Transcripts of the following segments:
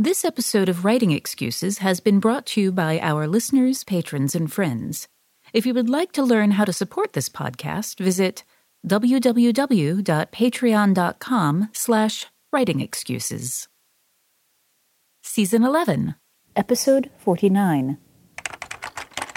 This episode of Writing Excuses has been brought to you by our listeners, patrons, and friends. If you would like to learn how to support this podcast, visit www.patreon.com slash writingexcuses. Season 11, Episode 49.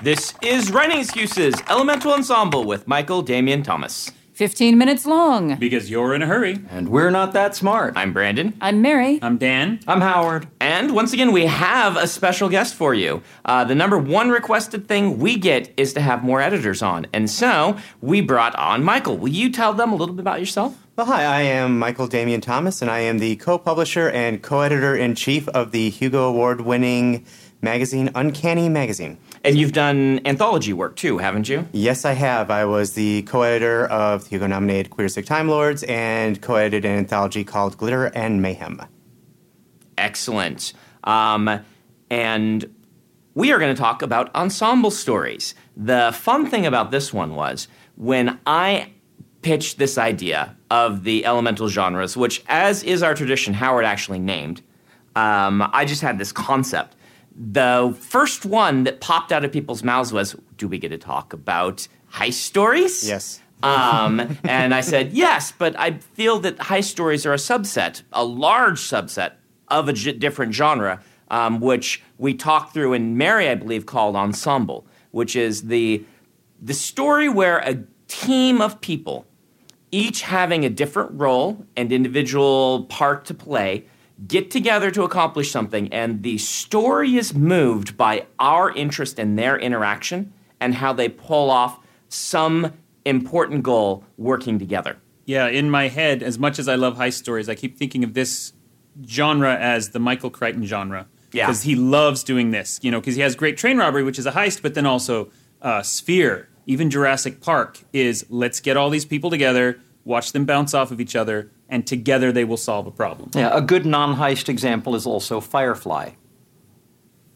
This is Writing Excuses, Elemental Ensemble with Michael Damian Thomas. 15 minutes long. Because you're in a hurry. And we're not that smart. I'm Brandon. I'm Mary. I'm Dan. I'm Howard. And once again, we have a special guest for you. Uh, the number one requested thing we get is to have more editors on. And so we brought on Michael. Will you tell them a little bit about yourself? Well, hi, I am Michael Damian Thomas, and I am the co publisher and co editor in chief of the Hugo Award winning magazine Uncanny Magazine. And you've done anthology work too, haven't you? Yes, I have. I was the co editor of the Hugo nominated Queers Dig Time Lords and co edited an anthology called Glitter and Mayhem. Excellent. Um, and we are going to talk about ensemble stories. The fun thing about this one was when I pitched this idea of the elemental genres, which, as is our tradition, Howard actually named, um, I just had this concept. The first one that popped out of people's mouths was, Do we get to talk about heist stories? Yes. Um, and I said, yes, but I feel that heist stories are a subset, a large subset of a j- different genre, um, which we talked through and Mary, I believe, called ensemble, which is the, the story where a team of people, each having a different role and individual part to play, get together to accomplish something, and the story is moved by our interest in their interaction and how they pull off some important goal working together. Yeah, in my head, as much as I love heist stories, I keep thinking of this genre as the Michael Crichton genre. Yeah. Because he loves doing this, you know, because he has Great Train Robbery, which is a heist, but then also uh, Sphere, even Jurassic Park is let's get all these people together, watch them bounce off of each other, and together they will solve a problem. Yeah, a good non heist example is also Firefly.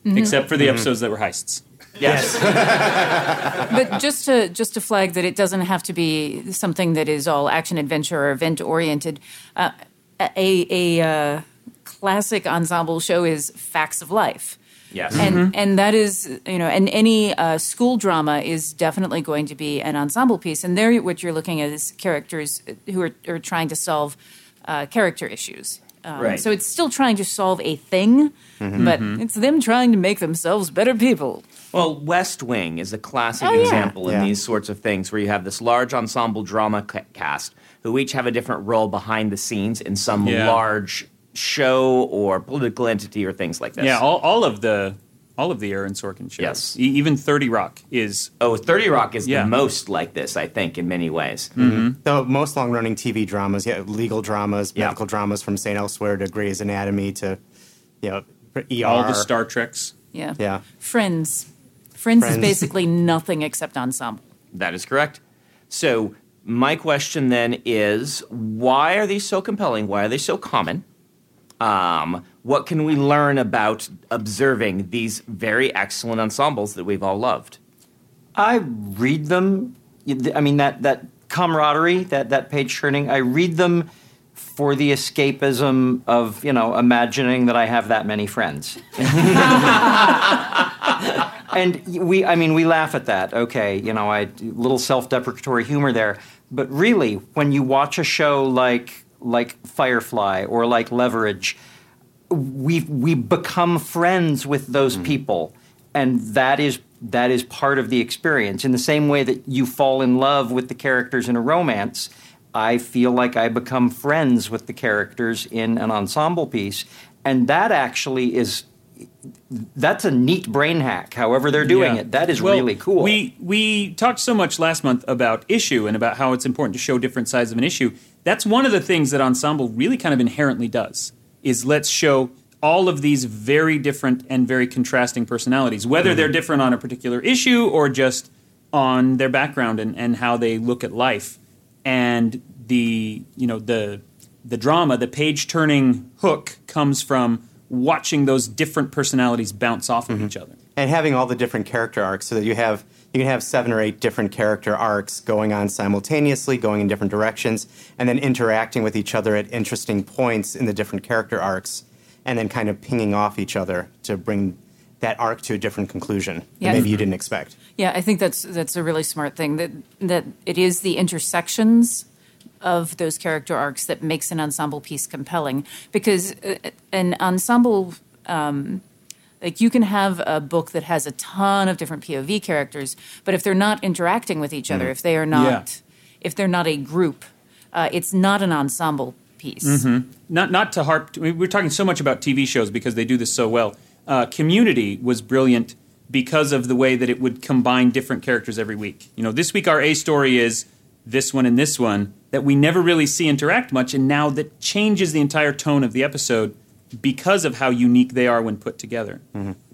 Except for the episodes that were heists. Yes. But just to just to flag that it doesn't have to be something that is all action adventure or event oriented. Uh, a a uh, classic ensemble show is Facts of Life. Yes. And and that is you know and any uh, school drama is definitely going to be an ensemble piece and there what you're looking at is characters who are, are trying to solve uh, character issues. Um, Right. So it's still trying to solve a thing, but it's them trying to make themselves better people. Well, West Wing is a classic Oh, yeah. example in these sorts of things where you have this large ensemble drama cast who each have a different role behind the scenes in some Yeah. large show or political entity or things like this. Yeah, all, all of the all of the Aaron Sorkin shows. Yes. E- even 30 Rock is oh, 30 Rock is Yeah. the most like this, I think, in many ways. The most long running TV dramas, yeah, legal dramas, Yeah. medical dramas from St. Elsewhere to Grey's Anatomy to, you know, ER. all the Star Treks. Yeah. Yeah. Friends. Friends, is basically nothing except ensemble. That is correct. So, my question then is why are these so compelling? Why are they so common? Um, what can we learn about observing these very excellent ensembles that we've all loved? I read them. I mean, that, that camaraderie, that, that page turning, I read them for the escapism of, you know, imagining that I have that many friends. and we, I mean, we laugh at that. Okay, you know, I little self-deprecatory humor there. But really, when you watch a show like like Firefly or like Leverage, we we become friends with those mm-hmm. people, and that is that is part of the experience. In the same way that you fall in love with the characters in a romance, I feel like I become friends with the characters in an ensemble piece, and that actually is that's a neat brain hack. However they're doing Yeah. it, that is Well, really cool. We we talked so much last month about issue and about how it's important to show different sides of an issue. That's one of the things that ensemble really kind of inherently does. Is let's show all of these very different and very contrasting personalities, whether they're mm-hmm. different on a particular issue or just on their background and, and how they look at life. And the you know the the drama, the page turning hook comes from watching those different personalities bounce off of mm-hmm. each other. and having all the different character arcs so that you have you can have seven or eight different character arcs going on simultaneously going in different directions and then interacting with each other at interesting points in the different character arcs and then kind of pinging off each other to bring that arc to a different conclusion Yeah. that maybe you didn't expect Yeah, I think that's that's a really smart thing that that it is the intersections of those character arcs that makes an ensemble piece compelling because uh, an ensemble um, like you can have a book that has a ton of different POV characters, but if they're not interacting with each other, if they are not, if they're not a group, uh, it's not an ensemble piece. not not to harp. We're talking so much about TV shows because they do this so well. Uh, Community was brilliant because of the way that it would combine different characters every week. You know, this week our A story is this one and this one that we never really see interact much, and now that changes the entire tone of the episode because of how unique they are when put together.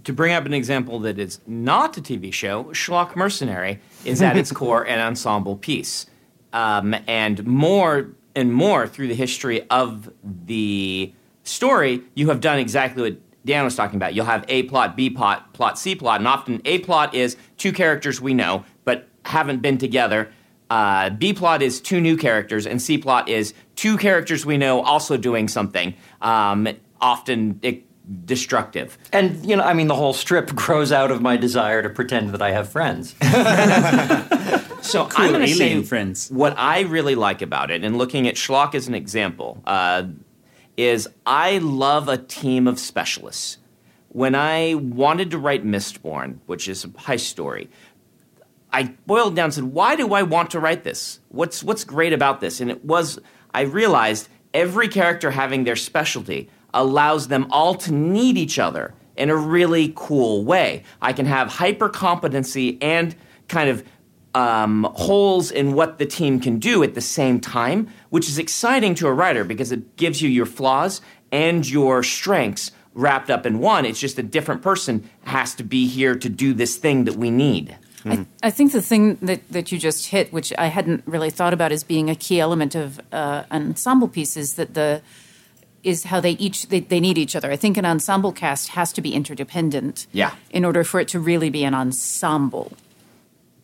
to bring up an example that is not a TV show, Schlock Mercenary is at its core an ensemble piece. Um, and more and more through the history of the story, you have done exactly what Dan was talking about. You'll have A plot, B plot, plot, C plot, and often A plot is two characters we know but haven't been together. Uh, B plot is two new characters, and C plot is two characters we know also doing something, um, often eh, destructive. And you know, I mean, the whole strip grows out of my desire to pretend that I have friends. So Cool I'm going to alien say friends. what I really like about it, and looking at Schlock as an example, uh, is I love a team of specialists. When I wanted to write Mistborn, which is a heist story, I boiled down and said, why do I want to write this? What's what's great about this? And it was I realized every character having their specialty allows them all to need each other in a really cool way. I can have hyper competency and kind of um, holes in what the team can do at the same time, which is exciting to a writer because it gives you your flaws and your strengths wrapped up in one. It's just a different person has to be here to do this thing that we need. I, I think the thing that, that you just hit, which I hadn't really thought about as being a key element of uh, an ensemble piece, is that the is how they each they, they need each other. I think an ensemble cast has to be interdependent. Yeah. In order for it to really be an ensemble.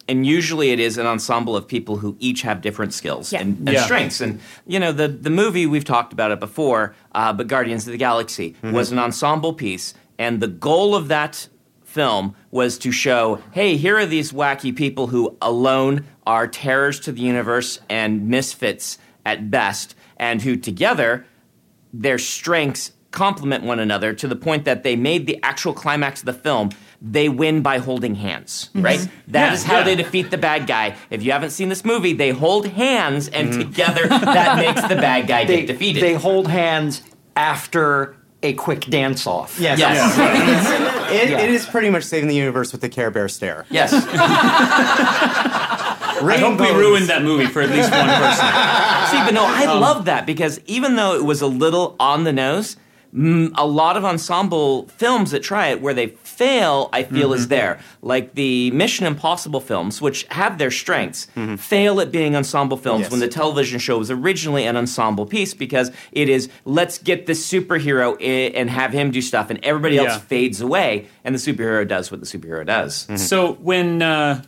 and usually it is an ensemble of people who each have different skills Yeah. and, and Yeah. strengths. And you know, the the movie we've talked about it before, uh, but Guardians of the Galaxy was an ensemble piece, and the goal of that film was to show, hey, here are these wacky people who alone are terrors to the universe and misfits at best, and who together their strengths complement one another to the point that they made the actual climax of the film they win by holding hands mm-hmm. right? That Yeah, is how yeah. they defeat the bad guy. If you haven't seen this movie they hold hands and mm-hmm. together that makes the bad guy they, get defeated. they hold hands after a quick dance off. yes, yes. It, Yeah. it is pretty much saving the universe with the care bear stare. Yes I hope we Rainbows. ruined that movie for at least one person. See, but no, I love that because even though it was a little on the nose, mm, a lot of ensemble films that try it where they fail, I feel, is there. Like the Mission Impossible films, which have their strengths, fail at being ensemble films Yes. when the television show was originally an ensemble piece because it is let's get this superhero i- and have him do stuff, and everybody else Yeah. fades away, and the superhero does what the superhero does. So when uh,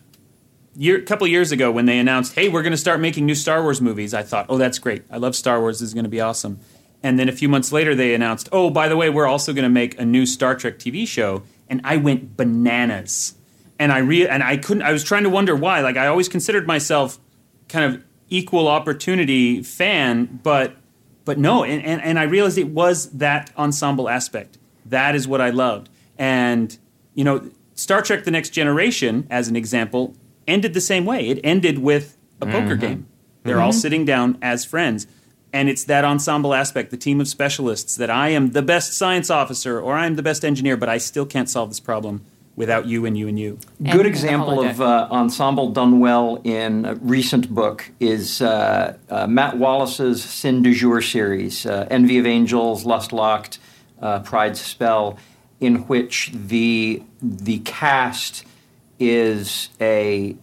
year, couple years ago, when they announced, "Hey, we're going to start making new Star Wars movies," I thought, "Oh, that's great! I love Star Wars. This is going to be awesome." And then a few months later, they announced, "Oh, by the way, we're also going to make a new Star Trek TV show," and I went bananas. And I re- and I couldn't. I was trying to wonder why. Like I always considered myself kind of equal opportunity fan, but but no. And, and and I realized it was that ensemble aspect. That is what I loved. And you know, Star Trek: The Next Generation, as an example, ended the same way. It ended with a poker game. They're all sitting down as friends. And it's that ensemble aspect, the team of specialists, that I am the best science officer or I'm the best engineer, but I still can't solve this problem without you and you and you. Good example of uh, ensemble done well in a recent book is uh, uh, Matt Wallace's Sin du Jour series, uh, Envy of Angels, Lust Locked, uh, Pride Spell, in which the the cast is a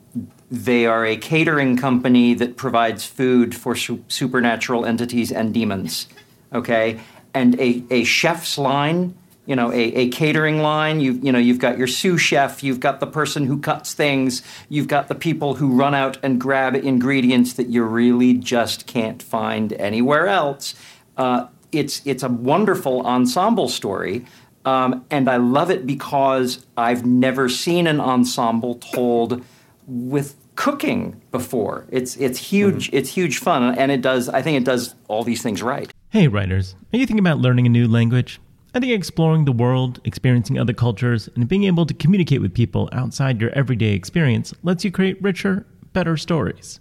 they are a catering company that provides food for su- supernatural entities and demons. Okay, and a, a chef's line, you know, a, a catering line. You you know, you've got your sous chef, you've got the person who cuts things, you've got the people who run out and grab ingredients that you really just can't find anywhere else. Uh, it's it's a wonderful ensemble story. Um, and I love it because I've never seen an ensemble told with cooking before. It's it's huge. It's huge fun, and it does. I think it does all these things right. Hey, writers, are you thinking about learning a new language? I think exploring the world, experiencing other cultures, and being able to communicate with people outside your everyday experience lets you create richer, better stories.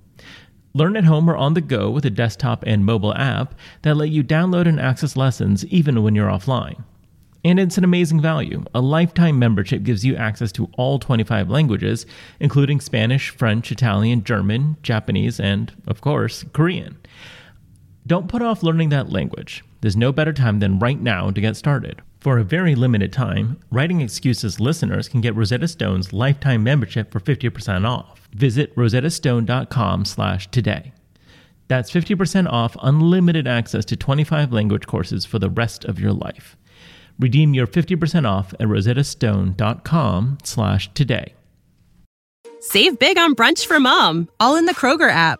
Learn at home or on the go with a desktop and mobile app that let you download and access lessons even when you're offline. And it's an amazing value. A lifetime membership gives you access to all 25 languages, including Spanish, French, Italian, German, Japanese, and, of course, Korean. Don't put off learning that language. There's no better time than right now to get started. For a very limited time, Writing Excuses listeners can get Rosetta Stone's lifetime membership for 50% off. Visit rosettastone.com slash today. That's 50% off unlimited access to 25 language courses for the rest of your life. Redeem your 50% off at rosettastone.com slash today. Save big on brunch for mom, all in the Kroger app.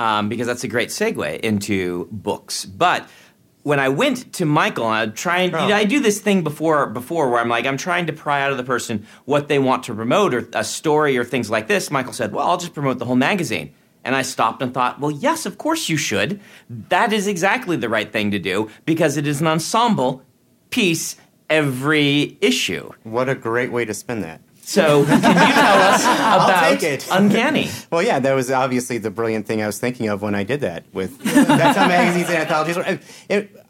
um, because that's a great segue into books. But when I went to Michael, I trying, Oh. you know, I do this thing before before where I'm like, I'm trying to pry out of the person what they want to promote or a story or things like this. Michael said, "Well, I'll just promote the whole magazine." And I stopped and thought, well, yes, of course you should. That is exactly the right thing to do because it is an ensemble piece every issue. What a great way to spin that. So, can you tell us about it. Uncanny? Well, yeah, that was obviously the brilliant thing I was thinking of when I did that with that's how magazines and anthologies. It, it,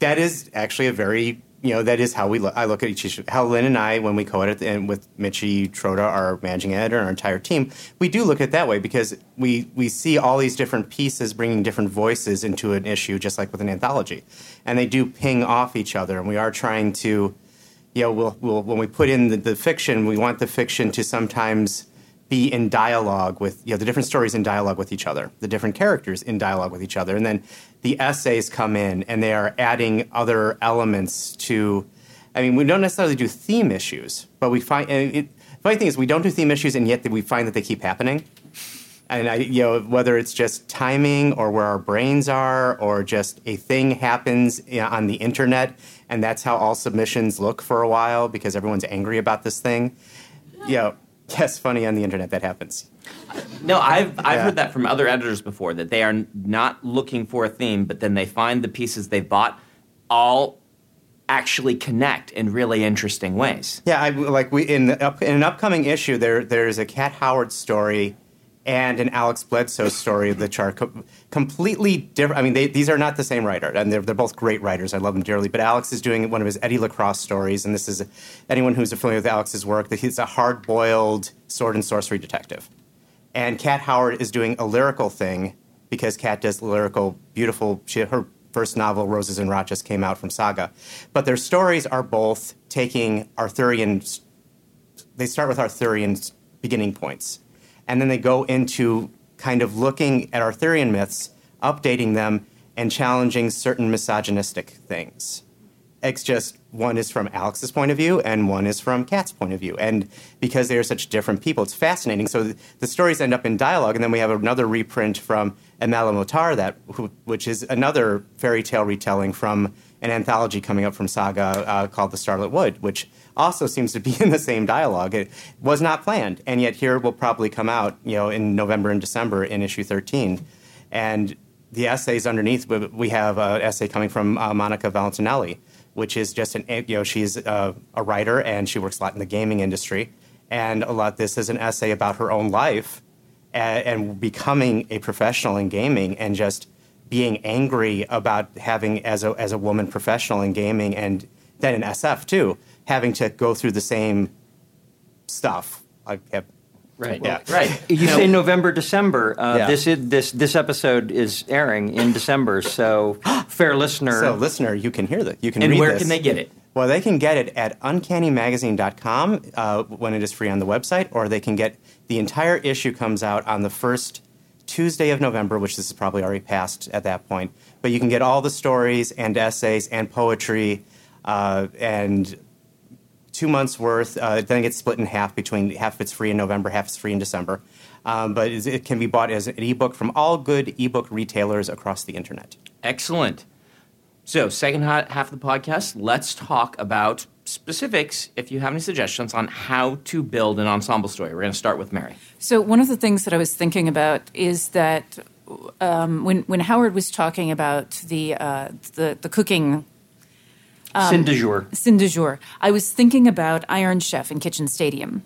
that is actually a very you know that is how we look. I look at each issue. How Lynne and I, when we co-edit and with Michi Trota, our managing editor, and our entire team, we do look at it that way because we we see all these different pieces bringing different voices into an issue, just like with an anthology, and they do ping off each other, and we are trying to you know, we'll, we'll, when we put in the, the fiction, we want the fiction to sometimes be in dialogue with, you know, the different stories in dialogue with each other, the different characters in dialogue with each other. And then the essays come in and they are adding other elements to, I mean, we don't necessarily do theme issues, but we find, it, the funny thing is we don't do theme issues and yet we find that they keep happening. And I, you know, whether it's just timing or where our brains are, or just a thing happens you know, on the internet, and that's how all submissions look for a while because everyone's angry about this thing. You know, yes, funny on the internet that happens. No, I've I've Yeah. heard that from other editors before that they are not looking for a theme, but then they find the pieces they've bought all actually connect in really interesting ways. Yeah, I, like we in, the up, in an upcoming issue, there there's a Cat Howard story and an Alex Bledsoe story that are co- completely different. I mean, they, these are not the same writer, and they're, they're both great writers. I love them dearly. But Alex is doing one of his Eddie Lacrosse stories, and this is anyone who's familiar with Alex's work. That he's a hard-boiled sword and sorcery detective, and Kat Howard is doing a lyrical thing because Cat does lyrical, beautiful. She, her first novel, Roses and Rochas, came out from Saga, but their stories are both taking Arthurian they start with Arthurian beginning points. And then they go into kind of looking at Arthurian myths, updating them, and challenging certain misogynistic things. It's just one is from Alex's point of view and one is from Kat's point of view. And because they're such different people, it's fascinating. So the, stories end up in dialogue, and then we have another reprint from Amal El-Mohtar, that, which is another fairy tale retelling from an anthology coming up from Saga uh, called The Starlit Wood, which also seems to be in the same dialogue. It was not planned, and yet here it will probably come out, you know, in November and December in issue 13. And the essays underneath, we have an essay coming from uh, Monica Valentinelli, which is just an, you know, she's a, a, writer and she works a lot in the gaming industry. And a lot, this is an essay about her own life and, and becoming a professional in gaming and just being angry about having, as a, as a woman professional in gaming and then in SF too, having to go through the same stuff. I have Right. Yeah. Right. You say November, December. Uh, Yeah. This is this this episode is airing in December. So, fair listener, So, listener, you can hear that. You can And read where this. can they get it? Well, they can get it at uncannymagazine.com uh, when it is free on the website, or they can get the entire issue comes out on the first Tuesday of November, which this is probably already passed at that point. But you can get all the stories and essays and poetry uh, and two months worth. Uh, then it gets split in half between half of it's free in November, half is free in December. Um, but it can be bought as an ebook from all good ebook retailers across the internet. Excellent. So, second half of the podcast, let's talk about specifics. If you have any suggestions on how to build an ensemble story, we're going to start with Mary. So one of the things that I was thinking about is that um, when when Howard was talking about the uh, the, the cooking Sin du Jour. Sin du Jour. I was thinking about Iron Chef in Kitchen Stadium.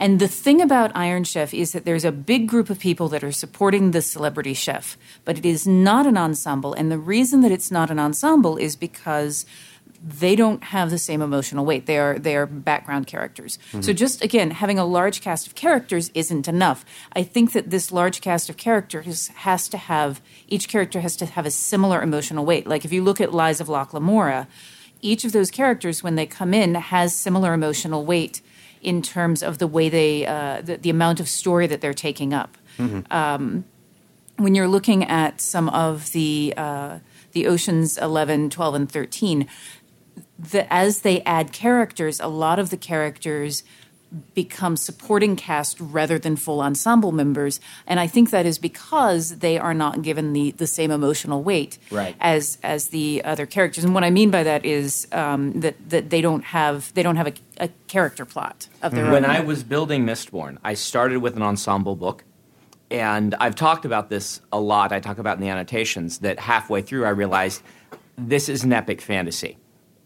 And the thing about Iron Chef is that there's a big group of people that are supporting the celebrity chef, but it is not an ensemble. And the reason that it's not an ensemble is because they don't have the same emotional weight. They are they are background characters. So just again, having a large cast of characters isn't enough. I think that this large cast of characters has to have each character has to have a similar emotional weight. Like if you look at Lies of Locke Lamora, each of those characters when they come in has similar emotional weight in terms of the way they uh, the, the amount of story that they're taking up Um, when you're looking at some of the uh, the oceans 11 12 and 13 the, as they add characters a lot of the characters become supporting cast rather than full ensemble members and i think that is because they are not given the, the same emotional weight Right. as as the other characters and what i mean by that is um, that that they don't have they don't have a, a character plot of their own When I was building Mistborn, I started with an ensemble book. And I've talked about this a lot. I talk about in the annotations that halfway through I realized this is an epic fantasy.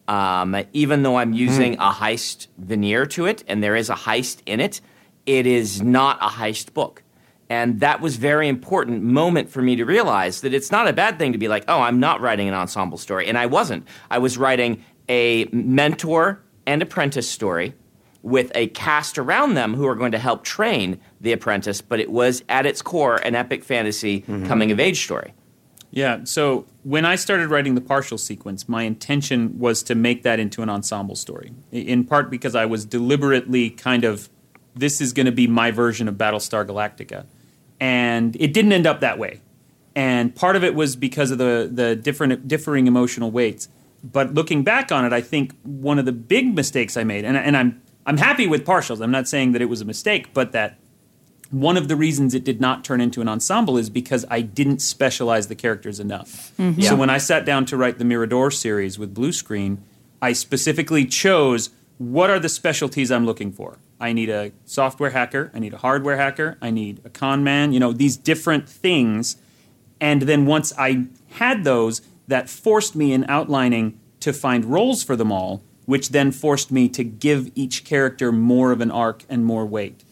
Um, even though I'm using a heist veneer to it and there is a heist in it, it is not a heist book. And that was very important moment for me to realize that it's not a bad thing to be like, oh, I'm not writing an ensemble story. And I wasn't. I was writing a mentor and apprentice story with a cast around them who are going to help train the apprentice, but it was at its core an epic fantasy coming of age story. Yeah. So when I started writing the partial sequence, my intention was to make that into an ensemble story. In part because I was deliberately kind of, this is going to be my version of Battlestar Galactica, and it didn't end up that way. And part of it was because of the the different differing emotional weights. But looking back on it, I think one of the big mistakes I made, and, and I'm I'm happy with partials. I'm not saying that it was a mistake, but that one of the reasons it did not turn into an ensemble is because I didn't specialize the characters enough. Mm-hmm. Yeah. So when I sat down to write the Mirador series with Blue Screen, I specifically chose what are the specialties I'm looking for. I need a software hacker, I need a hardware hacker, I need a con man, you know, these different things. And then once I had those, that forced me in outlining to find roles for them all, which then forced me to give each character more of an arc and more weight.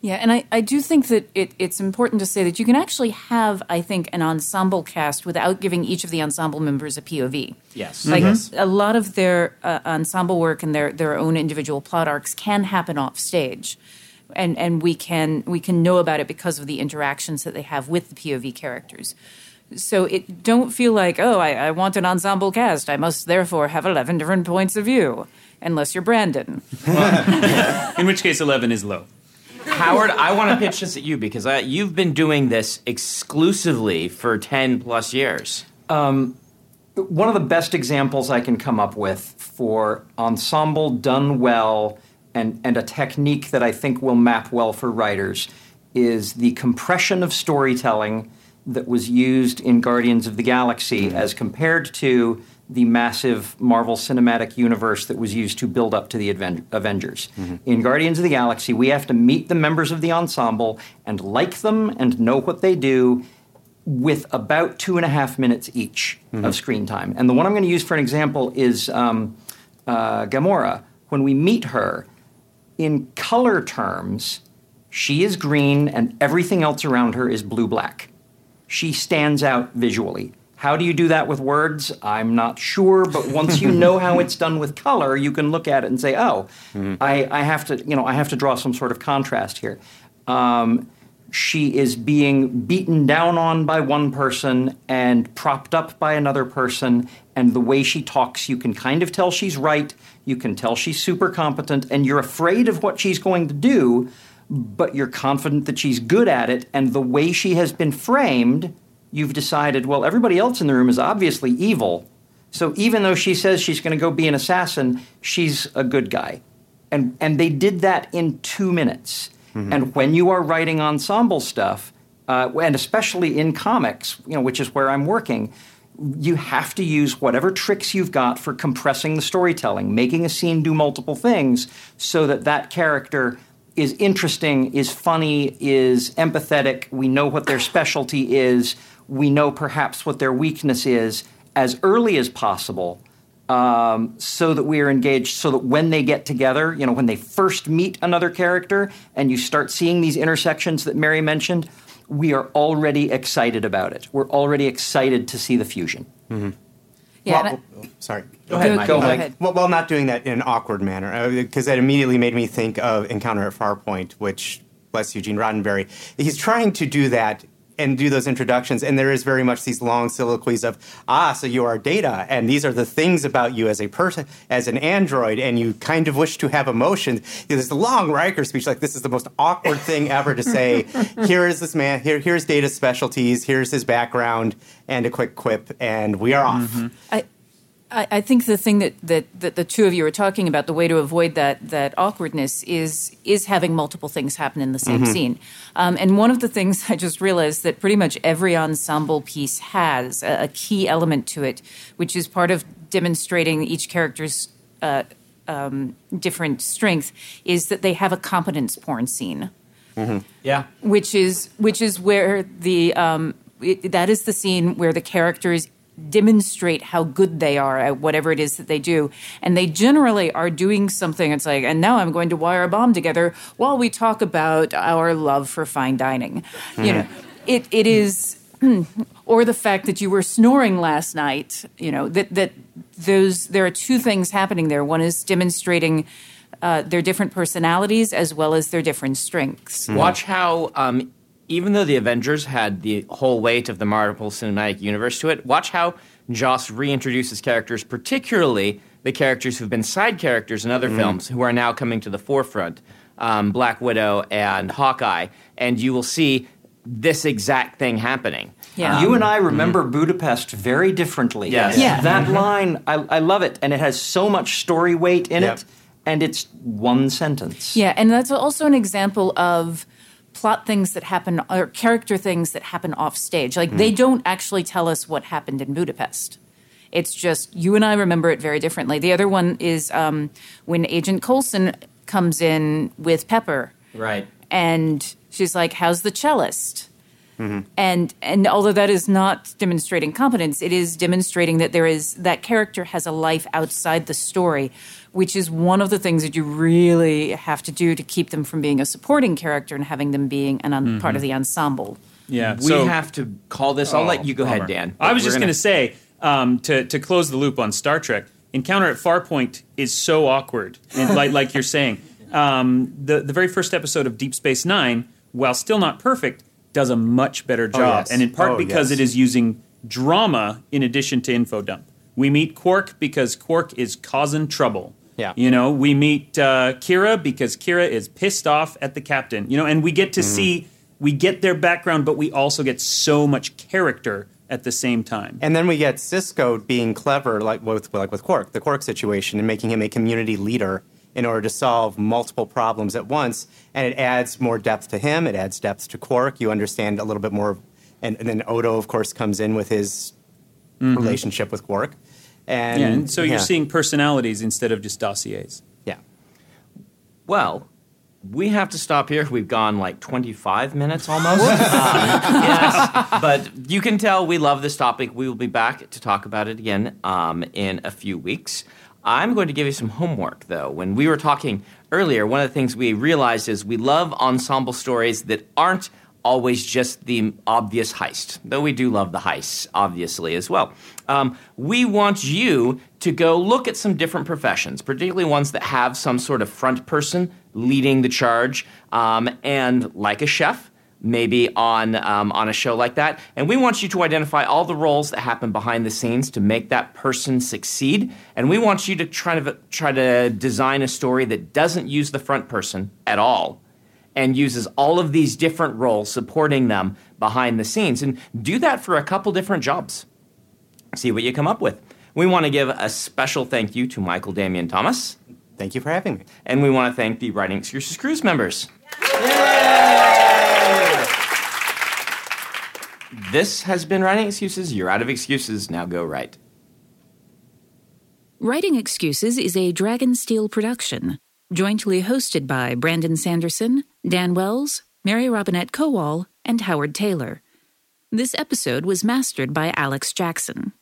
Yeah, and I, I do think that it, it's important to say that you can actually have, I think, an ensemble cast without giving each of the ensemble members a POV. Yes. Like Yes. a lot of their uh, ensemble work and their, their own individual plot arcs can happen off stage. And, and we can we can know about it because of the interactions that they have with the POV characters. So it don't feel like oh I, I want an ensemble cast I must therefore have eleven different points of view unless you're Brandon. In which case, 11 is low. Howard, I want to pitch this at you because I, you've been doing this exclusively for 10 plus years. Um, one of the best examples I can come up with for ensemble done well and, and a technique that I think will map well for writers is the compression of storytelling that was used in Guardians of the Galaxy mm-hmm. as compared to the massive Marvel Cinematic Universe that was used to build up to the Aven- Avengers. In Guardians of the Galaxy, we have to meet the members of the ensemble and like them and know what they do with about two and a half minutes each of screen time. And the one I'm going to use for an example is um, uh, Gamora. When we meet her, in color terms, she is green and everything else around her is blue black. She stands out visually. How do you do that with words? I'm not sure, but once you know how it's done with color, you can look at it and say, "Oh, I, I have to, you know, I have to draw some sort of contrast here." Um, she is being beaten down on by one person and propped up by another person, and the way she talks, you can kind of tell she's right. You can tell she's super competent, and you're afraid of what she's going to do, but you're confident that she's good at it. And the way she has been framed, you've decided, well, everybody else in the room is obviously evil. So even though she says she's going to go be an assassin, she's a good guy. And, and they did that in two minutes. And when you are writing ensemble stuff, uh, and especially in comics, you know, which is where I'm working, you have to use whatever tricks you've got for compressing the storytelling, making a scene do multiple things, so that that character is interesting, is funny, is empathetic. We know what their specialty is. We know perhaps what their weakness is as early as possible um, so that we are engaged, so that when they get together, you know, when they first meet another character and you start seeing these intersections that Mary mentioned, we are already excited about it. We're already excited to see the fusion. Yeah, Well- I- oh, sorry. Go ahead, Go- Mike. go Mike. ahead. Well, while not doing that in an awkward manner, because that immediately made me think of Encounter at Farpoint, which, bless Eugene Roddenberry, he's trying to do that and do those introductions, and there is very much these long soliloquies of, ah, so you are data, and these are the things about you as a person, as an android, and you kind of wish to have emotions. There's a long Riker speech, like this is the most awkward thing ever to say. Here is this man, here, here's Data's specialties, here's his background, and a quick quip, and we are off. I, I I think the thing that, that, that the two of you are talking about, the way to avoid that that awkwardness is is having multiple things happen in the same scene. Um, and one of the things I just realized that pretty much every ensemble piece has a, a key element to it, which is part of demonstrating each character's uh, um, different strength, is that they have a competence porn scene Yeah. which is which is where the um, it, that is the scene where the characters demonstrate how good they are at whatever it is that they do. And they generally are doing something. It's like and now i'm going to wire a bomb together while we talk about our love for fine dining. You know it, it is hmm, or the fact that you were snoring last night you know that that those there are two things happening there. One is demonstrating uh, their different personalities as well as their different strengths. Watch how, um, even though the Avengers had the whole weight of the Marvel Cinematic Universe to it, watch how Joss reintroduces characters, particularly the characters who've been side characters in other mm-hmm. films, who are now coming to the forefront um, Black Widow and Hawkeye. And you will see this exact thing happening. Yeah. Um, you and I remember mm. Budapest very differently. Yes. Yeah. That mm-hmm. line, I, I love it. And it has so much story weight in Yep. it, and it's one sentence. Yeah, and that's also an example of plot things that happen or character things that happen off stage. Like they don't actually tell us what happened in Budapest. It's just you and I remember it very differently. The other one is um, when Agent Coulson comes in with Pepper, Right. and she's like, "How's the cellist?" And and although that is not demonstrating competence, it is demonstrating that there is that character has a life outside the story, which is one of the things that you really have to do to keep them from being a supporting character and having them being an un- part of the ensemble. Yeah, We so- have to call this. I'll let you go ahead, Dan. I was just going to say um, to to close the loop on Star Trek. Encounter at Farpoint is so awkward, and like like you're saying, um, the the very first episode of Deep Space Nine, while still not perfect, does a much better job, yes. and in part Oh, because yes. it is using drama in addition to info dump. We meet Quark because Quark is causing trouble. Yeah. You know, we meet uh, Kira because Kira is pissed off at the captain. You know, and we get to see we get their background, but we also get so much character at the same time. And then we get Sisko being clever, like with like with Quark, the Quark situation, and making him a community leader in order to solve multiple problems at once. And it adds more depth to him. It adds depth to Quark. You understand a little bit more. And, and then Odo, of course, comes in with his relationship with Quark. And, yeah, and so yeah. you're seeing personalities instead of just dossiers. Yeah. Well, we have to stop here. We've gone like 25 minutes almost. Um, yes, but you can tell we love this topic. We will be back to talk about it again um, in a few weeks. I'm going to give you some homework, though. When we were talking earlier, one of the things we realized is we love ensemble stories that aren't always just the obvious heist, though we do love the heists, obviously, as well. Um, we want you to go look at some different professions, particularly ones that have some sort of front person leading the charge, um, and like a chef, maybe on um, on a show like that. And we want you to identify all the roles that happen behind the scenes to make that person succeed. And we want you to try to try to design a story that doesn't use the front person at all and uses all of these different roles supporting them behind the scenes and do that for a couple different jobs. See what you come up with. We want to give a special thank you to Michael Damian Thomas. Thank you for having me. And we want to thank the Writing Excuses Cruise members. This has been Writing Excuses. You're out of excuses. Now go write. Writing Excuses is a Dragonsteel production, jointly hosted by Brandon Sanderson, Dan Wells, Mary Robinette Kowal, and Howard Tayler. This episode was mastered by Alex Jackson.